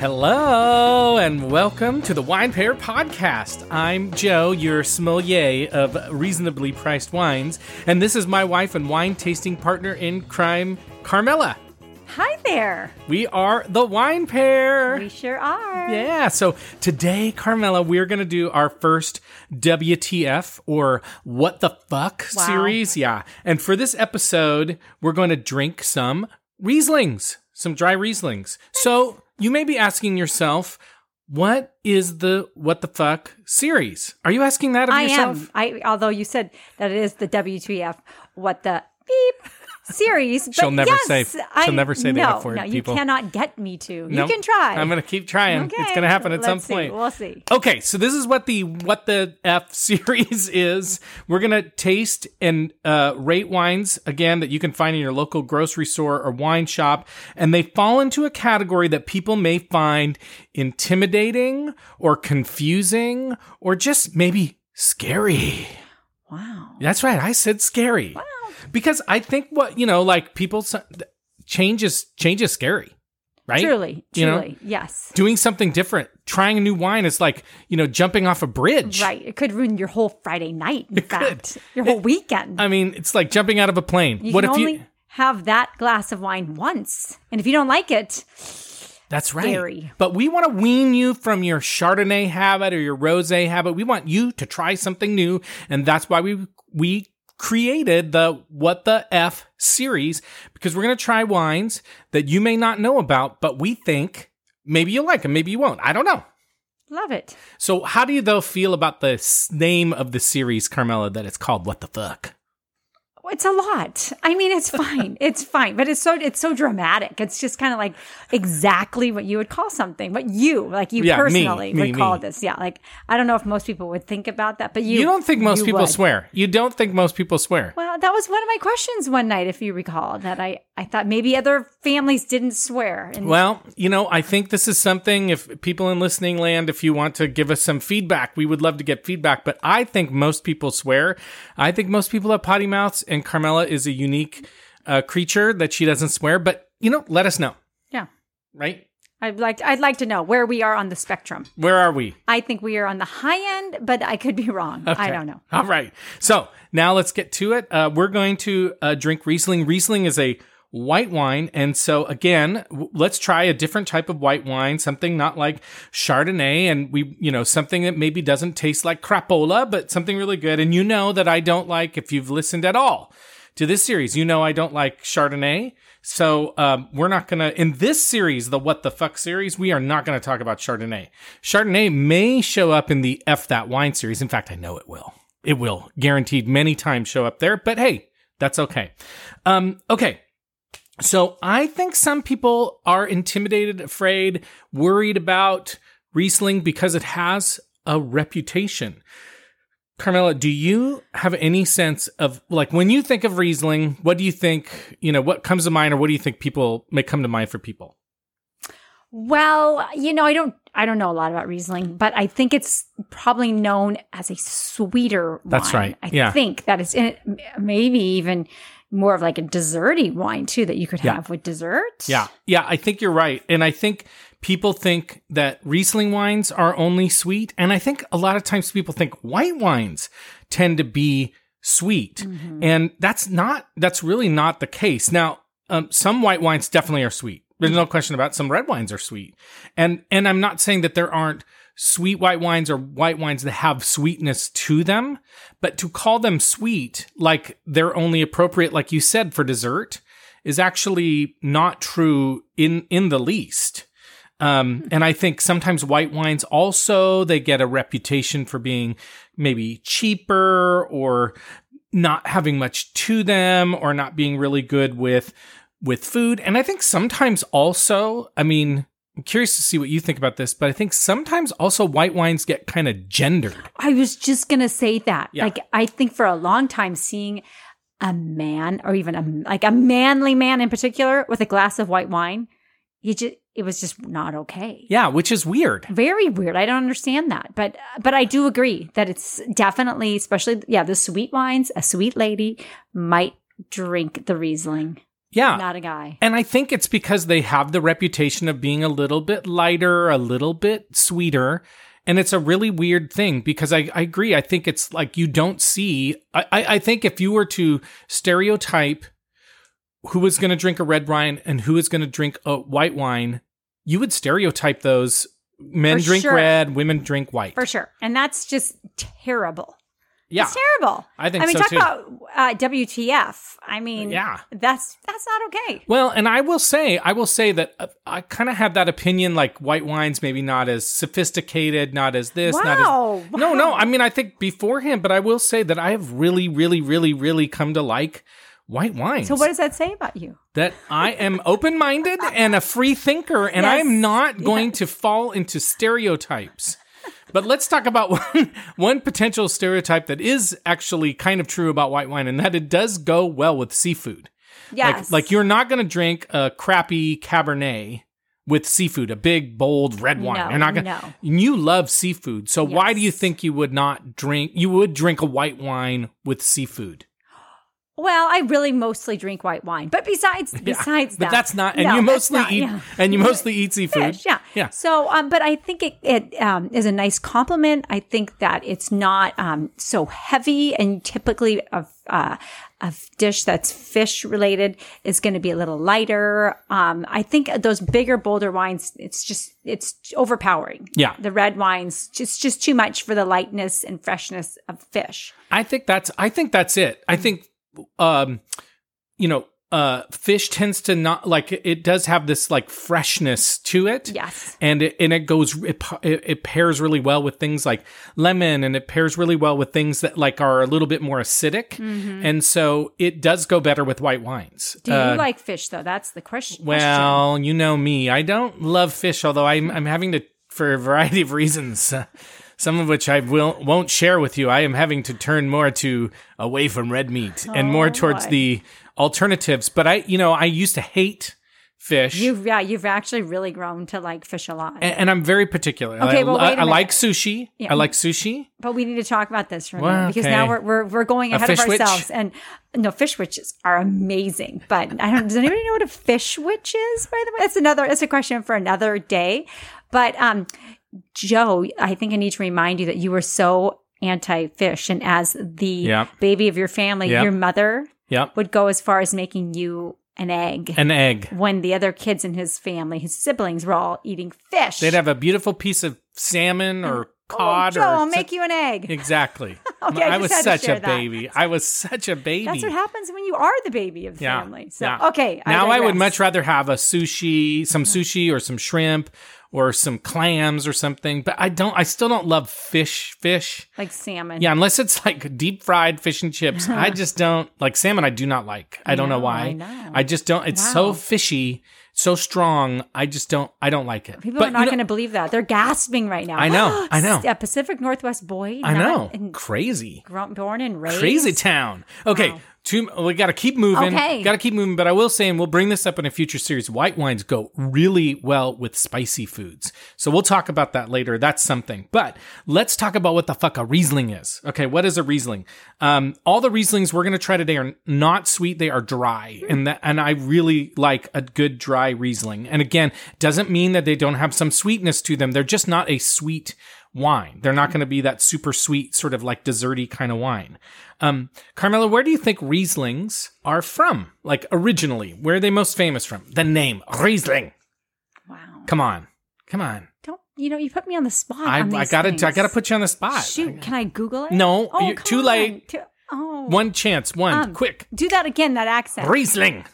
Hello and welcome to the Wine Pair Podcast. I'm Joe, your sommelier of reasonably priced wines, and this is my wife and wine tasting partner in crime, Carmela. Hi there. We are the Wine Pair. We sure are. Yeah, so today, Carmela, we're going to do our first WTF or What the Fuck Wow. series. Yeah. And for this episode, we're going to drink some Rieslings, some dry Rieslings. So you may be asking yourself, what is the What the Fuck series? Are you asking that of I yourself? am. I although you said that it is the WTF, what the beep series. but She'll never yes, say- she'll I- never say the no, F word, No, you people. cannot get me to. Nope. You can try. I'm going to keep trying. Okay, It's going to happen at some let's see. point. We'll see. Okay, so this is what the what the F series is. We're gonna taste and uh, rate wines again that you can find in your local grocery store or wine shop, and they fall into a category that people may find intimidating or confusing or just maybe scary. Wow. That's right, I said scary Wow. because I think what you know, like people change is change is scary, right? Truly. You know? Truly. Yes. doing something different, trying a new wine is like, you know, jumping off a bridge. Right. It could ruin your whole Friday night. In fact, your whole weekend. I mean, it's like jumping out of a plane. you what can if only you have that glass of wine once, and if you don't like it, That's right. scary. But we want to wean you from your Chardonnay habit or your rosé habit. We want you to try something new, and that's why we we created the What the F series because we're going to try wines that you may not know about, but we think maybe you'll like them, maybe you won't. I don't know. love it. So, how do you though feel about the name of the series, Carmela? That it's called What the Fuck? It's a lot. I mean, it's fine. it's fine, but it's so it's so dramatic. It's just kind of like exactly what you would call something. What you like you Yeah, personally me, would call me. this. Yeah, like I don't know if most people would think about that, but you You don't think most people would. swear. You don't think most people swear. Well, that was one of my questions one night, if you recall, that I I thought maybe other families didn't swear. And Well, you know, I think this is something, if people in listening land, if you want to give us some feedback, we would love to get feedback. But I think most people swear. I think most people have potty mouths, and Carmela is a unique uh, creature that she doesn't swear. But, you know, let us know, yeah, right? I'd like I'd like to know where we are on the spectrum. Where are we? I think we are on the high end, but I could be wrong. I don't know. All right. So now let's get to it. Uh, we're going to uh, drink Riesling. Riesling is a white wine. And so again, w- let's try a different type of white wine, something not like Chardonnay and we, you know, something that maybe doesn't taste like crapola, but something really good. And you know that I don't like, if you've listened at all to this series, you know I don't like Chardonnay. So um, we're not going to, in this series, the What the Fuck series, we are not going to talk about Chardonnay. Chardonnay may show up in the F That Wine series. In fact, I know it will. It will, guaranteed many times show up there, but hey, that's okay. Um, okay. So I think some people are intimidated, afraid, worried about Riesling because it has a reputation. Carmela, do you have any sense of like when you think of Riesling, what do you think, you know, what comes to mind or what do you think people may come to mind for people? Well, you know, I don't I don't know a lot about Riesling, but I think it's probably known as a sweeter That's wine. right. I Yeah. think that it, maybe even more of like a desserty wine too that you could Yeah. have with dessert. Yeah. Yeah, I think you're right. And I think people think that Riesling wines are only sweet. And I think a lot of times people think white wines tend to be sweet. And that's not, that's really not the case. Now, um, some white wines definitely are sweet. There's no question about it. some red wines are sweet. And, and I'm not saying that there aren't sweet white wines are white wines that have sweetness to them, but to call them sweet, like they're only appropriate, like you said, for dessert, is actually not true in in the least. Um, and I think sometimes white wines also they get a reputation for being maybe cheaper or not having much to them or not being really good with with food. And I think sometimes also, I mean, I'm curious to see what you think about this, but I think sometimes also white wines get kind of gendered. I was just going to say that. Yeah. Like I think for a long time seeing a man or even a like a manly man in particular with a glass of white wine, you just it was just not okay. Yeah, which is weird. Very weird. I don't understand that. But but I do agree that it's definitely especially yeah, the sweet wines, a sweet lady might drink the Riesling. Yeah. not a guy. And I think it's because they have the reputation of being a little bit lighter, a little bit sweeter. And it's a really weird thing because I, I agree. I think it's like you don't see. I, I think if you were to stereotype who is going to drink a red wine and who is going to drink a white wine, you would stereotype those men For drink sure. red, women drink white. For sure. And that's just terrible. Yeah. It's terrible. I think I mean, so, talk too. about uh, WTF. I mean, Yeah. that's that's not okay. Well, and I will say, I will say that uh, I kind of have that opinion. Like white wines, maybe not as sophisticated, not as this, not as Wow. no, no. I mean, I think beforehand, but I will say that I have really, really, really, really come to like white wines. So what does that say about you? that I am open minded and a free thinker, and I am not going to fall into stereotypes. But let's talk about one, one potential stereotype that is actually kind of true about white wine, and that it does go well with seafood. Yes. Like, like you're not going to drink a crappy Cabernet with seafood, a big, bold red wine. No, you're not going to. no. You love seafood, so why do you think you would not drink? You would drink a white wine with seafood. Well, I really mostly drink white wine, but besides besides but that, that's not. And No, you mostly not, eat. yeah. And you mostly eat seafood. fish, yeah, Yeah. So, um, but I think it it um, is a nice complement. I think that it's not um so heavy, and typically a uh, a dish that's fish related is going to be a little lighter. Um, I think those bigger, bolder wines, it's just it's overpowering. Yeah. the red wines just just too much for the lightness and freshness of fish. I think that's I think that's it. I think um you know, uh fish tends to not like it- does have this like freshness to it. Yes. And it and it goes it, it, pairs really well with things like lemon and it pairs really well with things that like are a little bit more acidic. And so it does go better with white wines. Do Uh, you like fish though? That's the question. well, you know me. I don't love fish, although I'm I'm having to for a variety of reasons. Some of which I will won't share with you. I am having to turn more to away from red meat and more Oh, towards boy. the alternatives. But I, you know, I used to hate fish. You've yeah, you've actually really grown to like fish a lot. and, and I'm very particular. Okay, I, well, I- wait a I like sushi. Yeah. I like sushi. but we need to talk about this for Well, minute because now we're we're, we're going ahead of fish witch? ourselves. And no, fish witches are amazing. But I don't. Does anybody know what a fish witch is? By the way, that's another. That's a question for another day. But um, Joe, I think I need to remind you that you were so anti-fish, and as the Yeah. baby of your family, Yeah. your mother Yep. would go as far as making you an egg. An egg. when the other kids in his family, his siblings, were all eating fish. They'd have a beautiful piece of salmon or Oh, cod Joe, or I'll make you an egg. exactly. Okay, I I was such a that. baby. I was such a baby. That's what happens when you are the baby of the Yeah. family. So Yeah. okay, now I, would much rather have a sushi, some mm-hmm. sushi or some shrimp or some clams or something. But I don't. I still don't love fish. Fish. like salmon. Yeah, unless it's like deep fried fish and chips. I just don't like salmon. I do not like. I don't know know, why. I know. I just don't. It's so fishy, so strong. I just don't. I don't like it. People but are not going to believe that. They're gasping right now. I know, I know. A Pacific Northwest boy. I know. Crazy. grown, born and raised. Crazy town. Okay. Wow. Two, we got to keep moving. Okay. Got to keep moving. But I will say, and we'll bring this up in a future series, white wines go really well with spicy foods. So we'll talk about that later. That's something. But let's talk about what the fuck a Riesling is. Okay. What is a Riesling? Um, all the Rieslings we're going to try today are not sweet. They are dry. And that, and I really like a good dry Riesling. And again, doesn't mean that they don't have some sweetness to them. They're just not a sweet wine. They're not going to be that super sweet, sort of like desserty kind of wine. Um, Carmela, where do you think Rieslings are from? Like originally, where are they most famous from? The name Riesling. Wow. Come on, come on. Don't you know? You put me on the spot. I, I gotta, I gotta put you on the spot. Shoot, can I Google it? No, oh, too on. late. Too- oh, One chance, one Um, quick. do that again. That accent. Riesling.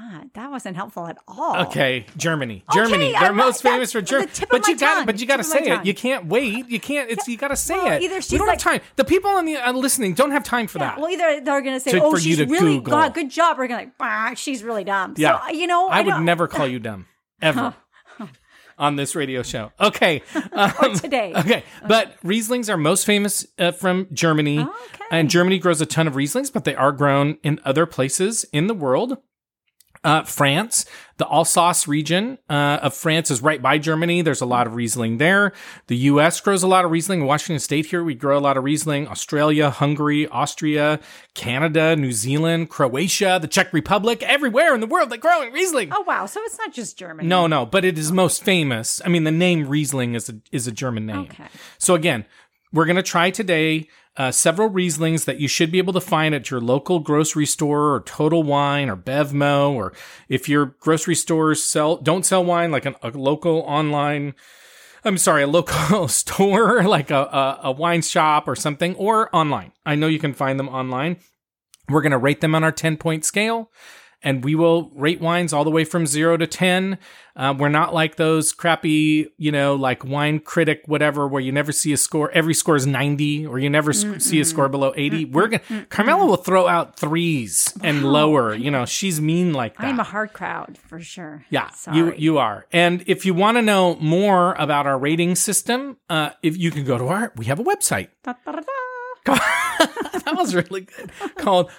God, that wasn't helpful at all. Okay, Germany. Germany. I They're most famous for Germany. But you got but you got to tip of my say it. You can't wait. You can't. It's you got to say Well, it. either she's we don't like- have time. The people on the uh, listening don't have time for Yeah, that. well, either they're going to say, To- "Oh, she's really Google. God, good job," or going like, "Bah, "She's really dumb." Yeah. so, you know, I, would don't- never call you dumb ever on this radio show. Okay. Um, Or today. Okay. But Rieslings are most famous uh, from Germany. Okay. And Germany grows a ton of Rieslings, but they are grown in other places in the world. Uh, France, the Alsace region uh, of France is right by Germany. There's a lot of Riesling there. The U.S. grows a lot of Riesling. Washington State here, we grow a lot of Riesling. Australia, Hungary, Austria, Canada, New Zealand, Croatia, the Czech Republic, everywhere in the world that growing Riesling. Oh wow! So it's not just Germany. No, no, but it is most famous. I mean, the name Riesling is a, is a German name. Okay. So again, we're going to try today uh, several Rieslings that you should be able to find at your local grocery store or Total Wine or Bevmo, or if your grocery stores sell don't sell wine, like an, a local online. I'm sorry, a local store, like a, a, a wine shop or something, or online. I know you can find them online. We're going to rate them on our 10 point scale and we will rate wines all the way from zero to 10. Uh, we're not like those crappy, you know, like wine critic, whatever, where you never see a score. Every score is 90 or you never see a score below 80. We're going to, Carmela will throw out threes and lower. You know, she's mean like that. I'm a hard crowd for sure. Yeah, Sorry. you you are. And if you want to know more about our rating system, uh, if you can go to our, we have a website. That was really good. Called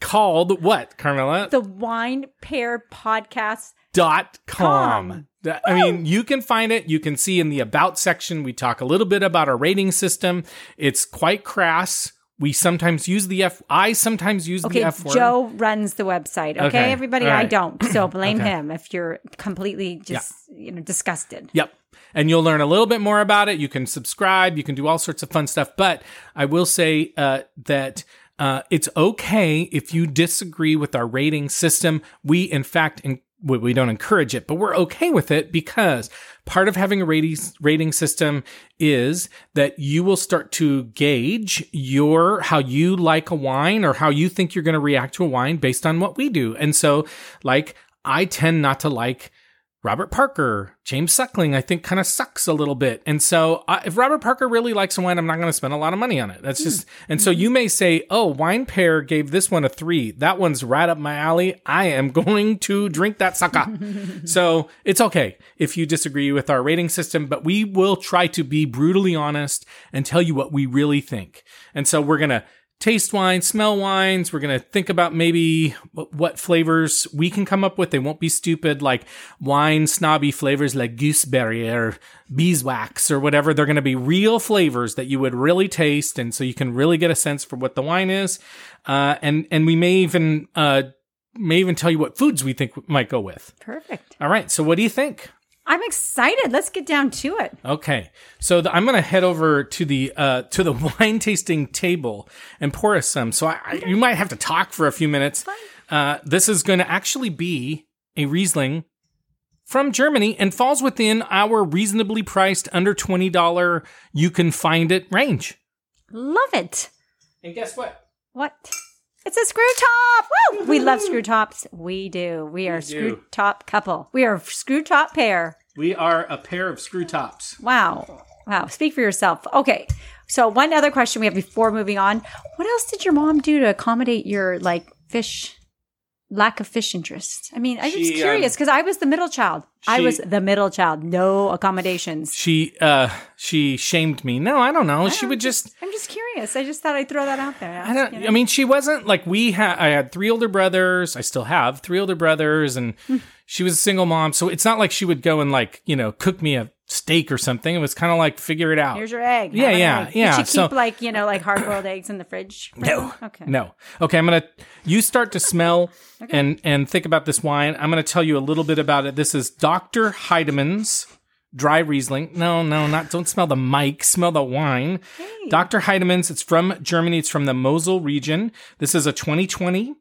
called what, Carmela? The Wine Pair Podcast. dot com. Com. I mean, you can find it. You can see in the about section, we talk a little bit about our rating system. It's quite crass. We sometimes use the F. I sometimes use Okay, the F word. Joe runs the website. Okay, Okay, everybody, all I don't. So blame Okay. him if you're completely just you know disgusted. Yep. And you'll learn a little bit more about it. You can subscribe. You can do all sorts of fun stuff. But I will say uh, that uh, it's okay if you disagree with our rating system. We, in fact, in, we don't encourage it, but we're okay with it because part of having a rating system is that you will start to gauge your how you like a wine or how you think you're going to react to a wine based on what we do. And so, like, I tend not to like Robert Parker, James Suckling, I think kind of sucks a little bit. And so uh, if Robert Parker really likes a wine, I'm not going to spend a lot of money on it. That's just, and so you may say, oh, Wine Pair gave this one a three. That one's right up my alley. I am going to drink that sucker. so it's okay if you disagree with our rating system, but we will try to be brutally honest and tell you what we really think. And so we're going to taste wines, smell wines. We're going to think about maybe what, flavors we can come up with. They won't be stupid like wine snobby flavors like gooseberry or beeswax or whatever. They're going to be real flavors that you would really taste. And so you can really get a sense for what the wine is. Uh, and, and we may even, uh, may even tell you what foods we think might go with. Perfect. All right. So what do you think? I'm excited. Let's get down to it. Okay, so the, I'm gonna head over to the uh, to the wine tasting table and pour us some. So I, I, you might have to talk for a few minutes. Uh, this is going to actually be a Riesling from Germany and falls within our reasonably priced under twenty dollar you can find it range. Love it. And guess what? What? It's a screw top. Woo! We love screw tops. We do. We are a screw do. top couple. We are a screw top pair. We are a pair of screw tops. Wow. Wow. Speak for yourself. Okay. So one other question we have before moving on. What else did your mom do to accommodate your like fish lack of fish interest? I mean, I'm just She, um, curious because I was the middle child. I was the middle child. No accommodations. She uh she shamed me. No, I don't know. She would just I'm just curious. I just thought I'd throw that out there. I don't. I mean, she wasn't like we had. I had three older brothers. I still have three older brothers, and Hmm. she was a single mom. So it's not like she would go and like you know cook me a steak or something. It was kind of like figure it out. Here's your egg. Yeah, Have yeah, egg. yeah. Did So- keep like you know like hard boiled eggs in the fridge? No. Okay. No. Okay, I'm gonna. You start to smell and and think about this wine. I'm gonna tell you a little bit about it. This is Dr. Heidemanns dry Riesling. No, no, not. Don't smell the mic. Smell the wine. Dr. Heidemanns. It's from Germany. It's from the Mosel region. This is a 2020.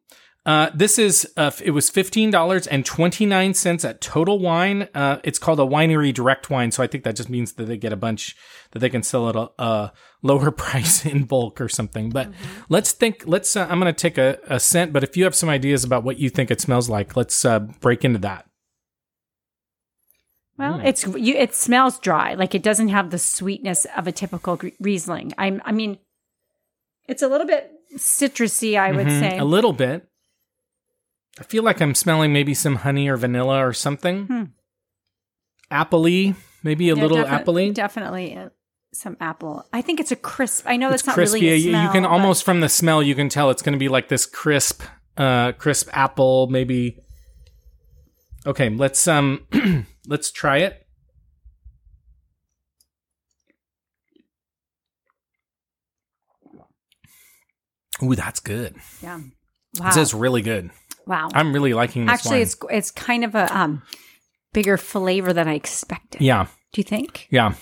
Uh, this is uh, it was fifteen dollars and twenty nine cents at Total Wine. Uh, it's called a winery direct wine, so I think that just means that they get a bunch that they can sell at a, a lower price in bulk or something. But let's think. Let's. Uh, I'm going to take a, a scent, but if you have some ideas about what you think it smells like, let's uh, break into that. Well, it's you. It smells dry. Like it doesn't have the sweetness of a typical Riesling. I'm. I mean, it's a little bit citrusy. I would Mhm, say. a little bit. I feel like I'm smelling maybe some honey or vanilla or something. Hmm. Appley, maybe a Yeah, little defi- appley. Definitely uh, some apple. I think it's a crisp. I know it's that's not crispy. really smell. you can but- almost from the smell, you can tell it's going to be like this crisp, uh, crisp apple, maybe Okay, let's um let's try it. Ooh, that's good. Yeah. Wow. This is really good. Wow. I'm really liking this Actually, wine. it's it's kind of a um bigger flavor than I expected. yeah, Do you think? yeah.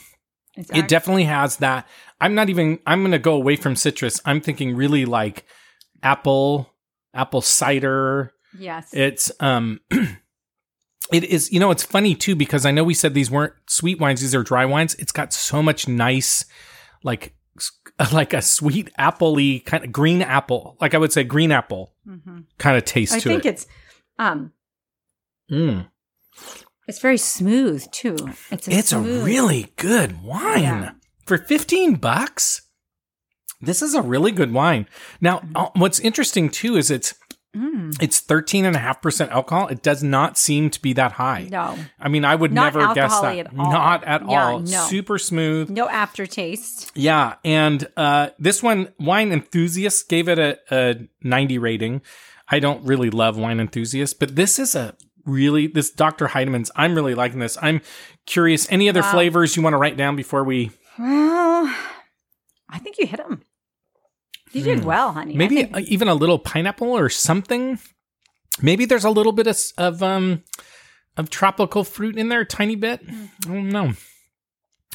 It's It definitely has that. I'm not even. I'm going to go away from citrus. I'm thinking really like apple, apple cider. yes. It's um. It is, you know, it's funny too because I know we said these weren't sweet wines; these are dry wines. It's got so much nice, like, like a sweet appley kind of green apple, like I would say green apple Mhm. kind of taste I to think it's um Mm. it's very smooth too. It's a It's a really good wine Yeah. for 15 bucks. This is a really good wine. Now, uh, what's interesting too is it's Mm. it's 13.5% alcohol. It does not seem to be that high. no I mean, I would Not never guess that. at. Not at Yeah, all. no. Super smooth. no aftertaste. Yeah, and uh, this one, Wine Enthusiasts gave it a, a 90 rating. I don't really love Wine Enthusiasts, but this is a really this Dr. Heidemanns. I'm really liking this. I'm curious. Any other Wow. flavors you want to write down before we? Well, I think you hit them. You did well, honey. Maybe think- even a little pineapple or something. Maybe there's a little bit of, of um of tropical fruit in there, a tiny bit. Mm-hmm. I don't know.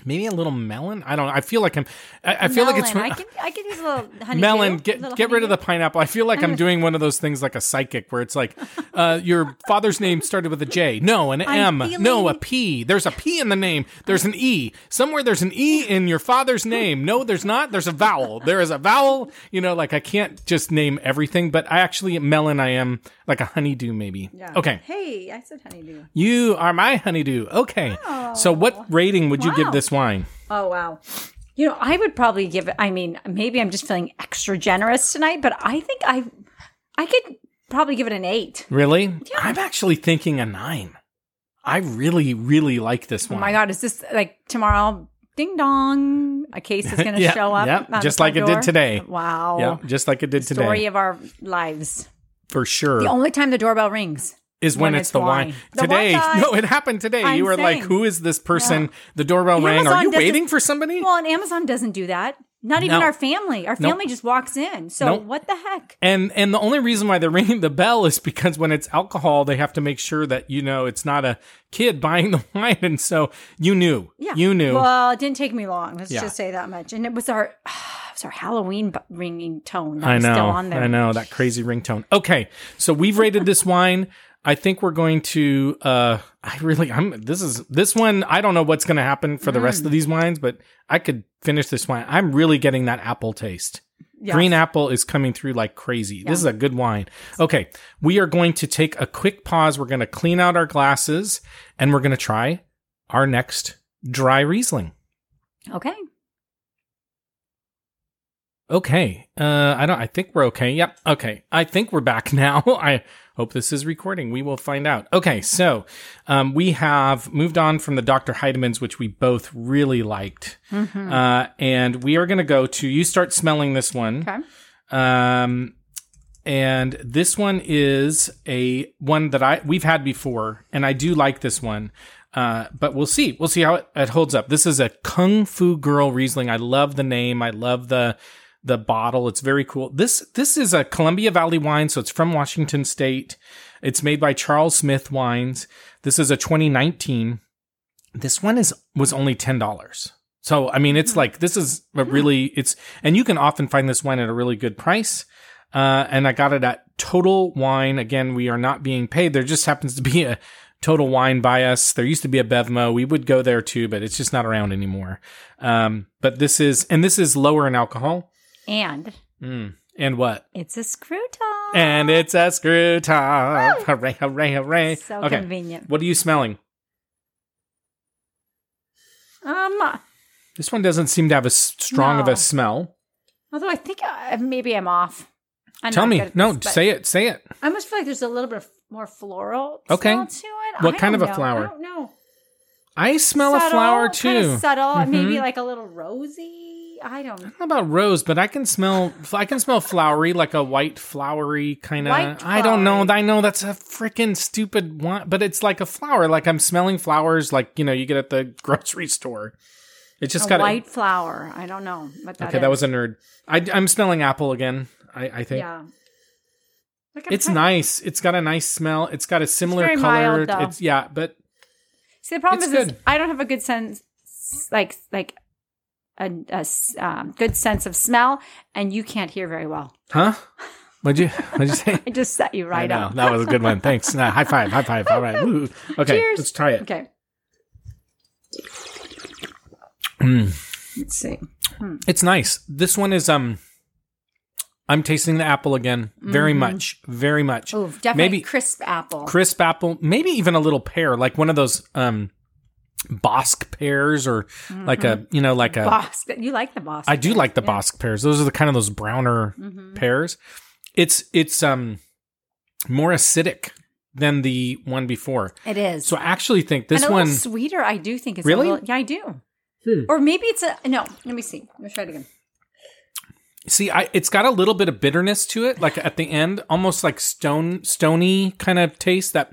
Maybe a little melon. I don't know. I feel like I'm. I, I feel like it's. Melon. I can, I could use a little honey. melon get get rid of the pineapple i feel like i'm doing one of those things like a psychic where it's like uh, your father's name started with a j no an I'm m no a P. there's a p in the name there's an e somewhere there's an e in your father's name no there's not there's a vowel there is a vowel you know like i can't just name everything but i actually melon i am like a honeydew maybe Yeah. okay Hey, I said honeydew. you are my honeydew okay so what rating would you give Wow. This wine Oh wow. You know, I would probably give it. I mean, maybe I'm just feeling extra generous tonight, but I think I, I could probably give it an eight. really i'm actually thinking a nine i really really like this Oh one my god, is this like tomorrow? Ding dong! A case is going to Yeah, show up. yeah, just like it did today. Wow. Yeah, just like it did today. Story of our lives. for sure. The only time the doorbell rings. Is when, when it's it's the wine. wine. The today, no, it happened today. I'm you were like, "Who is this person?" The doorbell rang. Are you waiting for somebody? Well, and Amazon doesn't do that. Not even No. our family. Our Nope. family just walks in. So Nope. what the heck? and and the only reason why they're ringing the bell is because when it's alcohol, they have to make sure that you know it's not a kid buying the wine, and so you knew, Yeah, you knew. Well, it didn't take me long. Let's Yeah. just say that much. And it was our, it was our Halloween ringing tone. That I was know, still on there. I know that crazy ringtone. Okay, so we've rated this wine. I think we're going to. uh I really, I'm. This is this one. I don't know what's going to happen for the Mm. rest of these wines, but I could finish this wine. I'm really getting that apple taste. Yes. Green apple is coming through like crazy. This is a good wine. Okay, we are going to take a quick pause. We're going to clean out our glasses, and we're going to try our next dry Riesling. Okay. Okay. Uh, I don't. I think we're okay. Yep. Okay. I think we're back now. I hope this is recording. We will find out. Okay. So, um, we have moved on from the Dr. Heidemanns, which we both really liked, uh, and we are going to go to. You start smelling this one. Okay. Um, and this one is a one that I we've had before, and I do like this one. Uh, but we'll see. We'll see how it, it holds up. This is a Kung Fu Girl Riesling. I love the name. I love the the bottle. It's very cool. This this is a Columbia Valley wine, so it's from Washington State. It's made by Charles Smith Wines. This is a 2019. This one is was only ten dollars. So I mean, it's like this is a really it's and you can often find this wine at a really good price. Uh, and I got it at Total Wine. Again, we are not being paid. There just happens to be a Total Wine by us. There used to be a Bevmo. We would go there too, but it's just not around anymore. Um, but this is and this is lower in alcohol. And Mm. And what? it's a screw top. And it's a screw top. Hooray! Hooray! Hooray! so okay. convenient. What are you smelling? Um, This one doesn't seem to have as strong of a smell. although I think uh, maybe I'm off. I'm Tell me. good No, this, say it. Say it. I almost feel like there's a little bit of more floral Okay. smell to it. What I kind of a know. flower? I don't know. I smell a Subtle, flower kinda too. subtle, maybe Mhm. like a little rosy. I don't. know about rose, but I can smell. I can smell flowery, like a white flowery kind of. I don't know. I know that's a freaking stupid one, but it's like a flower. Like I'm smelling flowers, like you know you get at the grocery store. It just A got white flower. I don't know what that Okay, that is. was a nerd. I, I'm smelling apple again. I, I think yeah. It's nice. It's got a nice smell. It's got a similar very color. mild, it's yeah, but See, the problem is, is. I don't have a good sense, like like a, a um, good sense of smell, and you can't hear very well. huh? What'd you What'd you say? I just set you right up. that was a good one. Thanks. High five. High five. All right. Woo. Okay, Cheers. let's try it. Okay. Mm. Let's see. It's nice. This one is um. I'm tasting the apple again. Very much. Very much. Oh, definitely Maybe crisp apple. crisp apple. Maybe even a little pear, like one of those um, Bosc pears, or like a you know like a Bosc. You like the Bosc. I do like the yeah. Bosc pears. Those are the kind of those browner Mhm. pears. It's it's um more acidic than the one before. It is. So I actually think this and a one sweeter. I do think it's Really? A little, yeah, I do. Hmm. Or maybe it's a no. Let me see. Let me try it again. see I it's got a little bit of bitterness to it like at the end almost like stone stony kind of taste that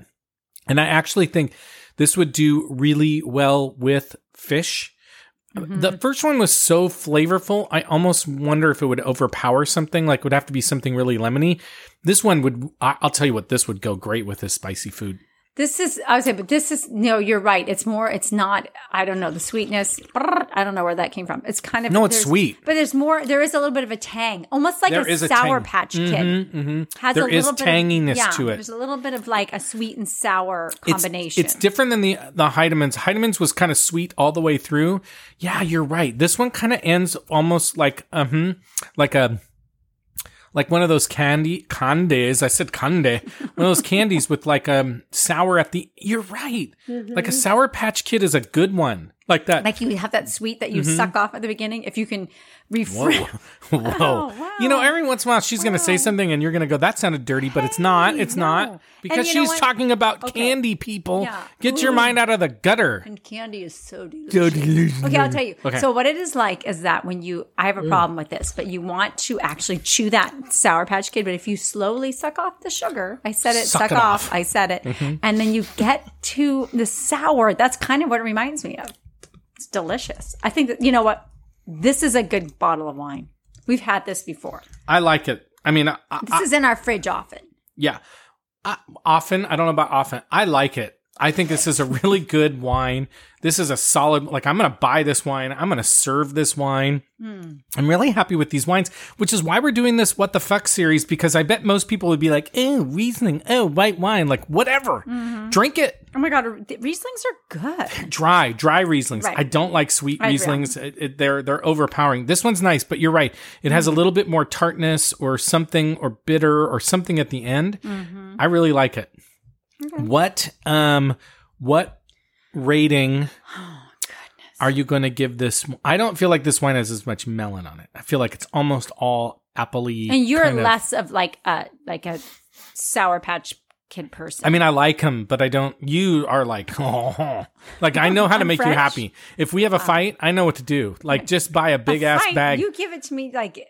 and I actually think this would do really well with fish. Mm-hmm. The first one was so flavorful. I almost wonder if it would overpower something. Like, it would have to be something really lemony. This one would. I- I'll tell you what. This would go great with this spicy food. This is I would say, but this is no. You're right. It's more. It's not. I don't know the sweetness. I don't know where that came from. It's kind of No, it's sweet. but there's more. There is a little bit of a tang, almost like There a is a sour tang. patch kid. Mhm, mhm. Has There a is little bit of- tanginess yeah, to it. There's a little bit of like a sweet and sour combination. It's, different than the the Heidemanns. Heidemanns was kind of sweet all the way through. Yeah, you're right. This one kind of ends almost like uh hmm, like a like one of those candy candies. I said cande. One of those candies with like um sour at the. You're right. Like a Sour Patch Kid is a good one. Like that. like you have that sweet that you Mm-hmm. suck off at the beginning. If you can refresh. Whoa. wow. You know, every once in a while she's going to say something and you're going to go, that sounded dirty, but it's not. Hey, It's no. not. Because And you know she's talking about Okay. candy, people. Yeah. Get your mind out of the gutter. And candy is so delicious. So delicious. Okay, I'll tell you. Okay. So what it is like is that when you, I have a problem with this, but you want to actually chew that Sour Patch Kid, but if you slowly suck off the sugar, I said it, Suck suck, it off, off. I said it, Mm-hmm. and then you get to the sour. That's kind of what it reminds me of. Delicious. I think that you know what, this is a good bottle of wine. We've had this before. I like it. I mean, I, I, This is in our fridge often. yeah. I, often, I don't know about often. I like it. I think this is a really good wine. This is a solid, like, I'm going to buy this wine. I'm going to serve this wine. I'm really happy with these wines, which is why we're doing this What the Fuck series, because I bet most people would be like, oh, Riesling, oh, white wine, like, whatever. Drink it. Oh my god, Rieslings are good. Dry, dry Rieslings. Right. I don't like sweet agree. Rieslings. It, it- they're they're overpowering. This one's nice, but you're right. It has a Mm-hmm. little bit more tartness or something or bitter or something at the end. Mm-hmm. I really like it. What um what rating Oh, are you going to give this? I don't feel like this wine has as much melon on it. I feel like it's almost all appley. And you're kind of- less of like a like a Sour Patch Kid person. I mean, I like him, but I don't. You are like, oh, like I know how to make you happy. If we have a fight, I know what to do. Like, just buy a big ass Fine, bag. You give it to me like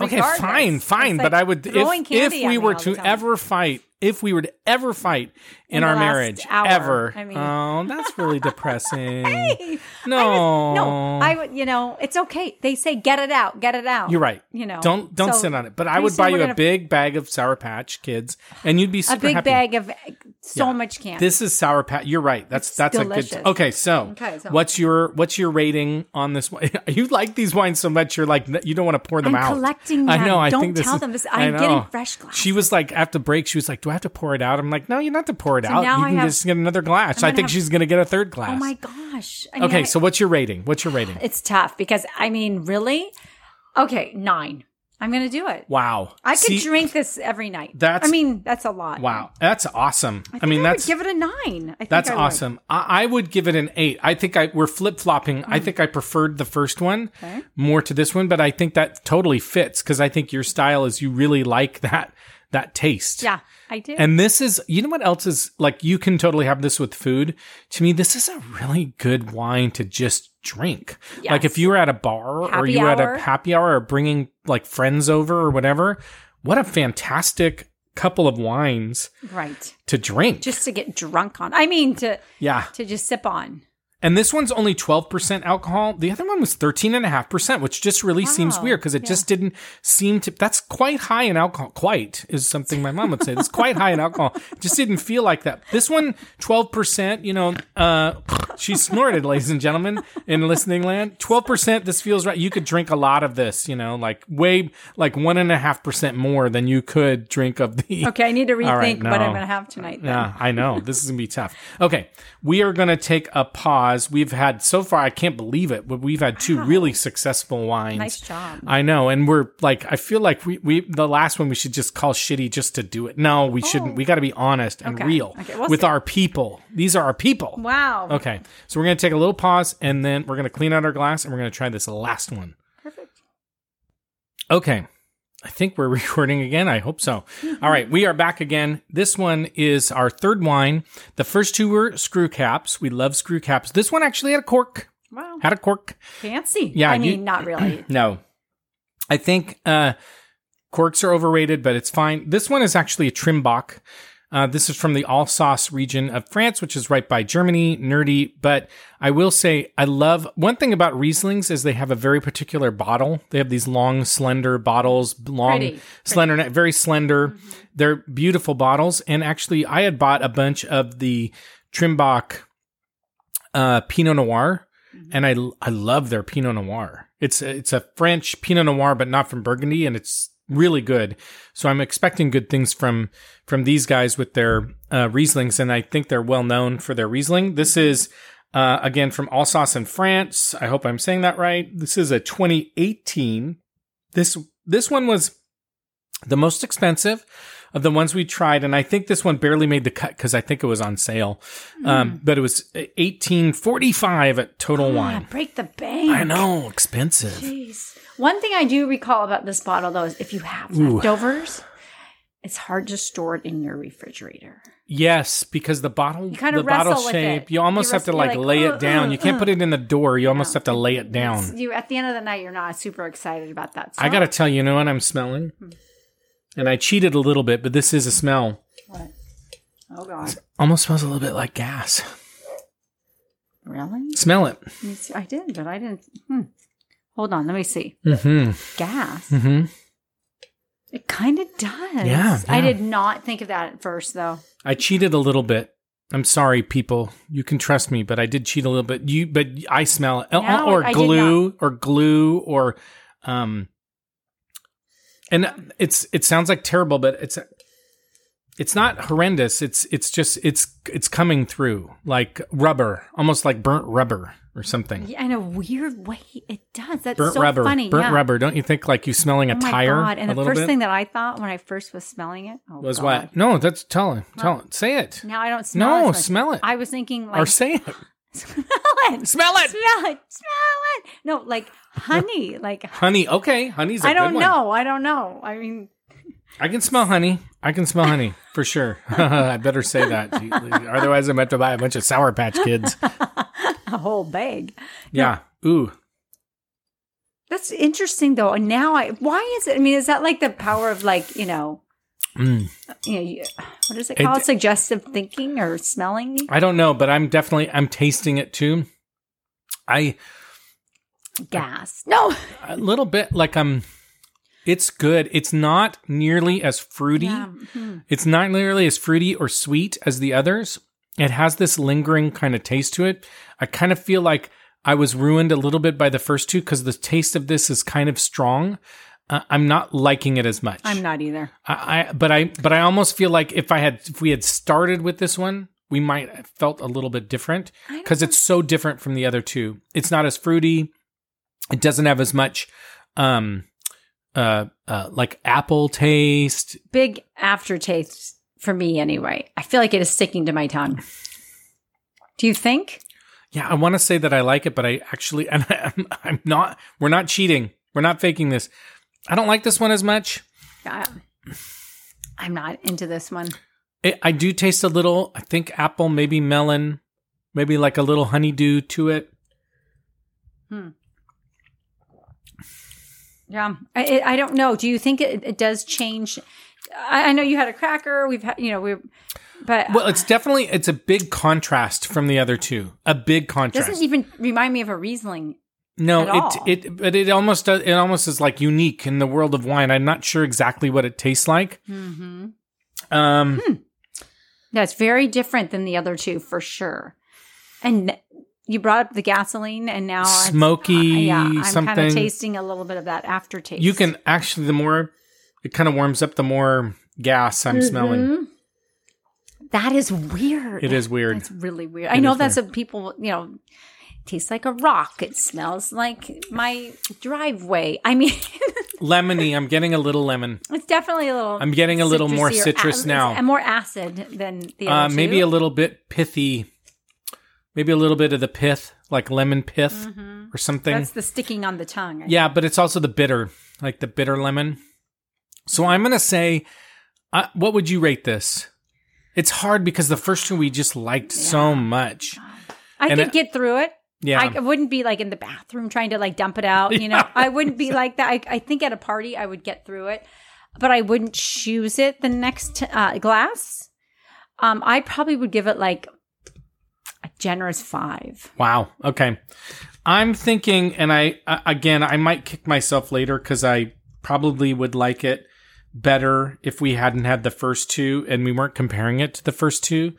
okay, fine, fine. But I would if if we were to ever fight, if we were to ever fight in, In our marriage, hour, ever. I mean- oh, that's really depressing. Hey, no, no, I would. You know, it's okay. They say get it out, get it out. You're right. You know, don't don't So sit on it. But I would buy you a gonna- big bag of Sour Patch Kids, and you'd be a big happy. bag of so Yeah. much candy. This is sour patch. You're right. That's It's that's delicious. a good. Okay, so, Okay, so- what's your what's your rating on this one? You like these wines so much. You're like you don't want to pour them I'm out. collecting I know. I Don't think tell is- them this- I'm getting fresh glasses. She was like after break. She was like, "Do I have to pour it out?" I'm like, "No, you don't have to pour it out. now You I can have- just get another glass." I think have- she's gonna get a third glass. oh my gosh. I mean, Okay, I- so what's your rating? What's your rating? it's tough because I mean, really. Okay, nine. I'm gonna do it. Wow. I could See, drink this every night. That's- I mean, that's a lot. Wow, that's awesome. I, I, mean, think that's would give it a nine. I think That's I awesome. I, I would give it an eight. I think I we're flip flopping. I mm. think I preferred the first one. Okay. more to this one, but I think that totally fits because I think your style is you really like that that taste. Yeah, I do. And this is, you know what else is like, you can totally have this with food. To me, this is a really good wine to just drink. Like if you were at a bar or you were at a happy hour or bringing like friends over or whatever, what a fantastic couple of wines right. to drink. Just to get drunk on. I mean, to yeah. to just sip on. And this one's only 12% alcohol. The other one was 13.5%, which just really seems weird because it just didn't seem to. That's quite high in alcohol. Quite is something my mom would say. It's quite high in alcohol. Just didn't feel like that. This one, 12%, you know, uh, she snorted, ladies and gentlemen, in listening land. 12%, this feels right. You could drink a lot of this, you know, like way, like one and a half percent more than you could drink of the. Okay, I need to rethink right, what I'm going to have tonight. then. Yeah, I know. This is going to be tough. Okay. We are going to take a pause. We've had, so far, I can't believe it, but we've had two really successful wines. Nice job. I know. And we're like, I feel like we, we, the last one we should just call shitty just to do it. No, we shouldn't. Oh. We got to be honest and Oh. Okay. real Okay, we'll with see. our people. These are our people. Wow. Okay. So we're going to take a little pause and then we're going to clean out our glass and we're going to try this last one. Perfect. Okay. I think we're recording again. I hope so. All right. We are back again. This one is our third wine. The first two were screw caps. We love screw caps. This one actually had a cork. Wow. Had a cork. Fancy. Yeah, I you- mean, not really. No. I think uh, corks are overrated, but it's fine. This one is actually a Trimbach. Uh, this is from the Alsace region of France, which is right by Germany. Nerdy, but I will say I love one thing about Rieslings is they have a very particular bottle. They have these long, slender bottles, long, Pretty, slender, neck, very slender. They're beautiful bottles. And actually, I had bought a bunch of the Trimbach uh, Pinot Noir, and I I love their Pinot Noir. It's it's a French Pinot Noir, but not from Burgundy, and it's really good. So I'm expecting good things from from these guys with their uh, Rieslings, and I think they're well known for their Riesling. This is. Uh, again from Alsace in France. I hope I'm saying that right. This is a 2018. This this one was the most expensive of the ones we tried, and I think this one barely made the cut because I think it was on sale. Um, but it was 1845 at Total Ah, Wine. break the bank. I know, expensive. Jeez. One thing I do recall about this bottle, though, is if you have leftovers, it's hard to store it in your refrigerator. Yes, because the bottle, the bottle shape, you almost You have to wrestle- like lay it down. "Uh, you can't uh, put it in the door. You almost have to lay it down. You at the end of the night, you're not super excited about that. I gotta tell you, you know what I'm smelling? And I cheated a little bit, but this is a smell. What? Oh God! Almost smells a little bit like gas. Really? Smell it. I did, but I didn't. Hmm. Hold on. Let me see. Mm-hmm. Gas. Mm-hmm. It kind of does. Yeah, I did not think of that at first, though. I cheated a little bit. I'm sorry, people. You can trust me, but I did cheat a little bit. You, but I smell it, No, or I glue, or glue, or um. And it's it sounds like terrible, but it's it's not horrendous. It's it's just it's it's coming through like rubber, almost like burnt rubber or something. Yeah, in a weird way, it does. That's burnt so rubber, funny. burnt yeah. rubber. Don't you think like you smelling a tire. Oh my tire god! And a the first bit? thing that I thought when I first was smelling it oh was God. what? No, that's tell it. Tell it. Say it. Now I don't smell. No, much. smell it. I was thinking like or say it. Smell it, Smell it. smell it, smell it. No, like honey, like Honey. Okay, honey's a I don't know. I don't know. I mean, I can smell honey. I can smell honey for sure. I better say that. Otherwise, I'm about to buy a bunch of Sour Patch Kids. a whole bag. Yeah. Ooh. That's interesting though. And now I, why is it? I mean, is that like the power of like, you know, Mm. you know, you, what is it called? Suggestive thinking or smelling? I don't know, but I'm definitely I'm tasting it too. I Gas. No. a little bit like I'm. It's good. It's not nearly as fruity. Yeah. mhm. It's not nearly as fruity or sweet as the others. It has this lingering kind of taste to it. I kind of feel like I was ruined a little bit by the first two because the taste of this is kind of strong. I'm not liking it as much. I'm not either. I, I but I but I almost feel like if I had if we had started with this one, we might have felt a little bit different because it's so different from the other two. It's not as fruity. It doesn't have as much um uh, uh like apple taste. Big aftertaste for me anyway. I feel like it is sticking to my tongue. Do you think? Yeah, I want to say that I like it, but I actually and I'm, I'm not. We're not cheating. We're not faking this. I don't like this one as much. Yeah. I'm not into this one. It, I do taste a little. I think apple, maybe melon, maybe like a little honeydew to it. Hmm. Yeah, I, I don't know. Do you think it, it does change? I, I know you had a cracker. We've had, you know, we're, but Well, it's definitely it's a big contrast from the other two. A big it contrast. doesn't even remind me of a Riesling. No, it it but it almost does, it almost is like unique in the world of wine. I'm not sure exactly what it tastes like. Mm-hmm. Um, it's very different than the other two for sure. And you brought up the gasoline, and now it's- Smoky yeah, I'm kind of tasting a little bit of that aftertaste. you can actually the more it kind of warms up, the more gas I'm smelling. Mhm. That is weird. It is weird. It's really weird. I know that's what people, you know, it tastes like a rock. It smells like my driveway. I mean, Lemony. I'm getting a little lemon. it's definitely a little. I'm getting a little more citrus ac- now. and more acid than the Uh, two. maybe a little bit pithy. Maybe a little bit of the pith, like lemon pith or something. Mm-hmm. That's the sticking on the tongue. I Yeah, but it's also the bitter, like the bitter lemon. So I'm gonna say, uh, what would you rate this? It's hard because the first two we just liked so much. I and could it- get through it. Yeah, I wouldn't be like in the bathroom trying to like dump it out. You know, I wouldn't be like that. I, I think at a party I would get through it, but I wouldn't choose it the next uh, glass. Um, I probably would give it like a generous five. Wow. Okay. I'm thinking, and I uh, again, I might kick myself later because I probably would like it better if we hadn't had the first two and we weren't comparing it to the first two.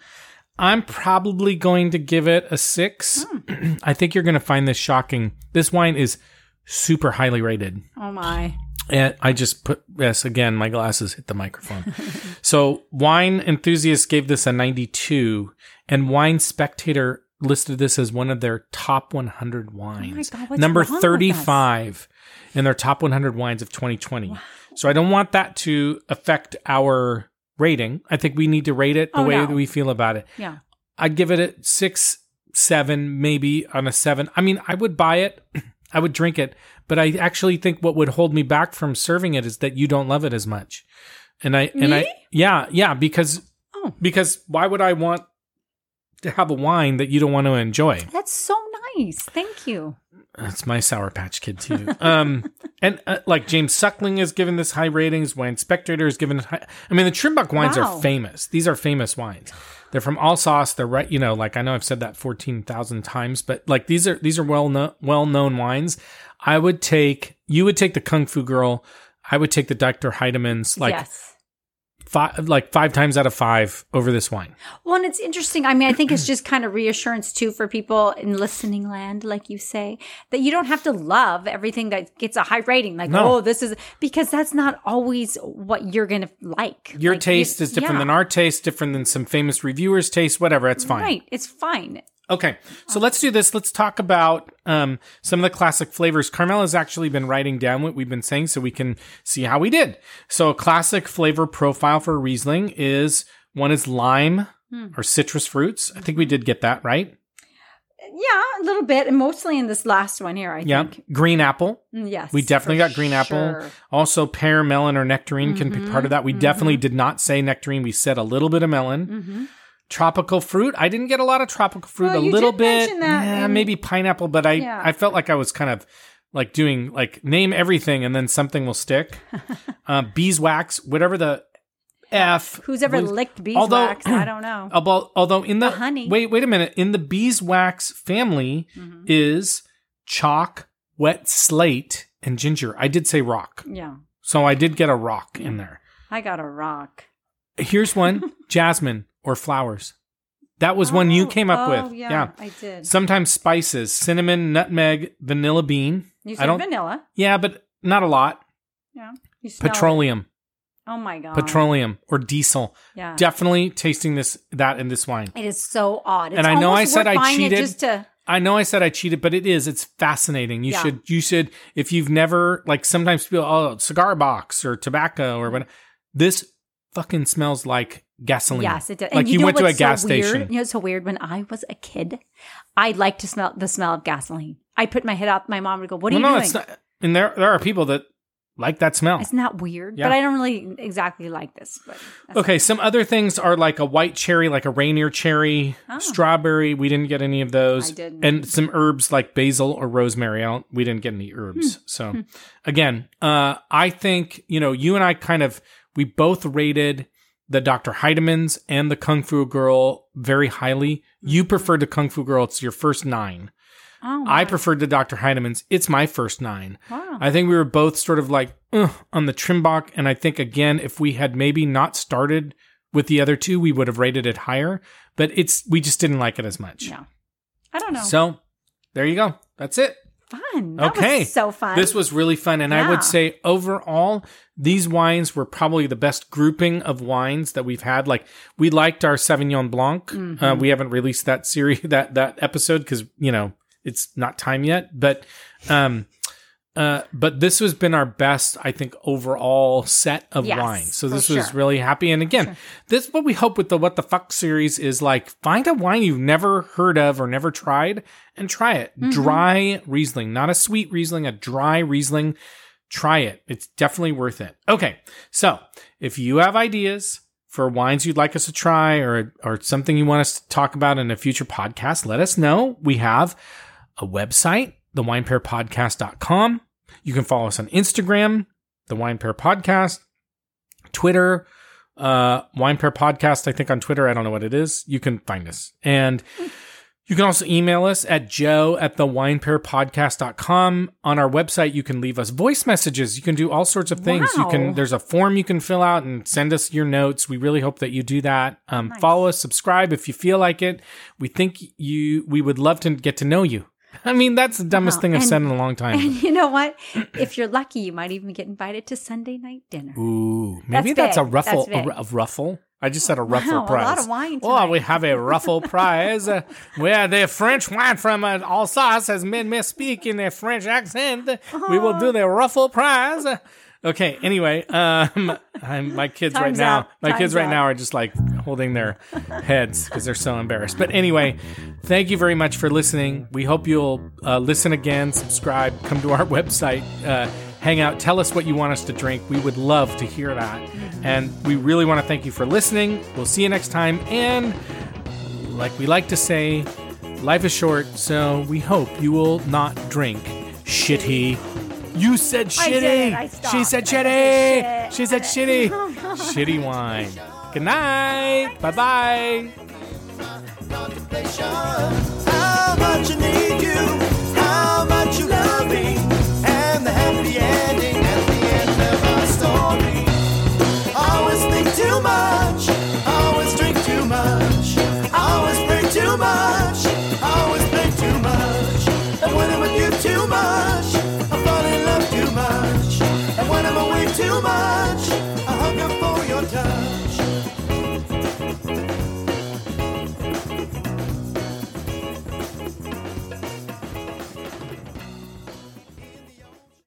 I'm probably going to give it a six. Hmm. I think you're going to find this shocking. This wine is super highly rated. Oh my! And I just put yes again. My glasses hit the microphone. so wine enthusiasts gave this a 92, and Wine Spectator listed this as one of their top 100 wines, Oh God, what's number wrong with us? 35 in their top 100 wines of 2020. So I don't want that to affect our rating. I think we need to rate it the Oh, way no. that we feel about it. Yeah, I'd give it a six, seven, maybe on a seven. I mean, I would buy it, I would drink it, but I actually think what would hold me back from serving it is that you don't love it as much. And I and I yeah, yeah, because Oh. because why would I want to have a wine that you don't want to enjoy? that's so nice. Thank you. That's my Sour Patch Kid too. um, and uh, like James Suckling has given this high ratings. Wine Spectator has given high. I mean, the Trimbach wines Wow. are famous. These are famous wines. They're from Alsace. They're right. You know, like I know I've said that fourteen thousand times, but like these are these are well known well known wines. I would take. You would take the Kung Fu Girl. I would take the Dr. Heidemanns like yes. Five like five times out of five over this wine. Well, and it's interesting. I mean, I think it's just kind of reassurance too for people in listening land, like you say, that you don't have to love everything that gets a high rating. Like, No. oh, this is because that's not always what you're going to like. Your Like, taste is different yeah. than our taste, different than some famous reviewers' taste. Whatever, it's fine. Right. It's fine. Okay, so let's do this. Let's talk about um, some of the classic flavors. Carmel has actually been writing down what we've been saying so we can see how we did. So, a classic flavor profile for Riesling is one is lime or citrus fruits. I think we did get that right. Yeah, a little bit, and mostly in this last one here. I Yeah. think. Green apple. Mm, Yes, We definitely got green apple. Also, pear, melon, or nectarine can be part of that. We Mm-hmm. definitely did not say nectarine. We said a little bit of melon. Mm-hmm. Tropical fruit. I didn't get a lot of tropical fruit. Well, a little bit. that yeah, in- maybe pineapple, but I Yeah. I felt like I was kind of like doing like name everything and then something will stick. uh, beeswax, whatever the F. Who's ever was- licked although- beeswax? I don't know. Although, although in the, The honey. wait, wait a minute. In the beeswax family Mm-hmm. is chalk, wet slate, and ginger. I did say rock, Yeah, so I did get a rock in there. I got a rock. Here's one: jasmine or flowers. That was one you Oh, came up oh, with. Yeah, I did. Sometimes spices: cinnamon, nutmeg, vanilla bean. You I said don't. vanilla. Yeah, but not a lot. Yeah. Smell it. Petroleum, Oh my god. petroleum, or diesel. Yeah. Definitely tasting this that in this wine. It is so odd. It's And I know I said I cheated. just to. I know I said I cheated, but it is. It's fascinating. You Yeah. should, you should, if you've never, like sometimes people, oh, cigar box or tobacco or mm-hmm. what. This fucking smells like gasoline. Yes, it does. Like And you, know went to a what's so gas weird? station. You know, it's so weird. When I was a kid, I liked to smell the smell of gasoline. I put my head out. My mom would go, "What are Well, you no, doing?" it's not. And there, there are people that like that smell. It's not weird? Yeah. But I don't really exactly like this. Okay, some other things are like a white cherry, like a Rainier cherry, strawberry. We didn't get any of those. Oh. I didn't. And some herbs like basil or rosemary. I we didn't get any herbs. Hmm. So again, uh, I think, you know, you and I kind of, we both rated the Dr. Heidemanns and the Kung Fu Girl very highly. You mm-hmm. preferred the Kung Fu Girl. It's your first nine. oh, I preferred the Dr. Heidemanns. It's my first nine. Wow. I think we were both sort of like on the Trimbach. And I think, again, if we had maybe not started with the other two, we would have rated it higher. But it's we just didn't like it as much. No. I don't know. So there you go. That's it. Fun. That okay. Was so fun. This was really fun. And I would say overall, these wines were probably the best grouping of wines that we've had. Like we liked our Sauvignon Blanc. Mm-hmm. Uh, we haven't released that series, that, that episode because, you know, it's not time yet. But, um, uh, but this has been our best, I think, overall set of Yes, wines. So this was sure. really happy. And again, this what we hope with the What the Fuck series is like find a wine you've never heard of or never tried and try it. Mm-hmm. Dry Riesling, not a sweet Riesling, a dry Riesling. Try it. It's definitely worth it. Okay. So if you have ideas for wines you'd like us to try or, or something you want us to talk about in a future podcast, let us know. We have a website, thewinepairpodcast.com. You can follow us on Instagram, the Wine Pair Podcast, Twitter, uh, Wine Pair Podcast, I think on Twitter. I don't know what it is. You can find us. And you can also email us at joe at the winepairpodcast.com. On our website, you can leave us voice messages. You can do all sorts of things. You can, there's a form you can fill out and send us your notes. We really hope that you do that. Um, follow us, subscribe if you feel like it. We think you, we would love to get to know you. I mean, that's the dumbest Wow. thing I've And- said in a long time. and you know what? if you're lucky, you might even get invited to Sunday night dinner. Ooh, maybe That's that's, a ruffle. That's A, a ruffle. I just said a ruffle Wow, a prize. lot of wine Oh, tonight. we have a ruffle prize. Uh, where the French wine from uh, Alsace has made me speak in a French accent. We will do the ruffle prize. Okay. Anyway, um, I'm, my kids right now, up. my kids right up. now are just like holding their heads because they're so embarrassed. But anyway, thank you very much for listening. We hope you'll uh, listen again, subscribe, come to our website, uh, hang out, tell us what you want us to drink. We would love to hear that. And we really want to thank you for listening. We'll see you next time. And like we like to say, life is short, so we hope you will not drink shitty. You said shitty. I did. I she said shitty. shit. She said shitty. shitty wine. Good night. Bye bye.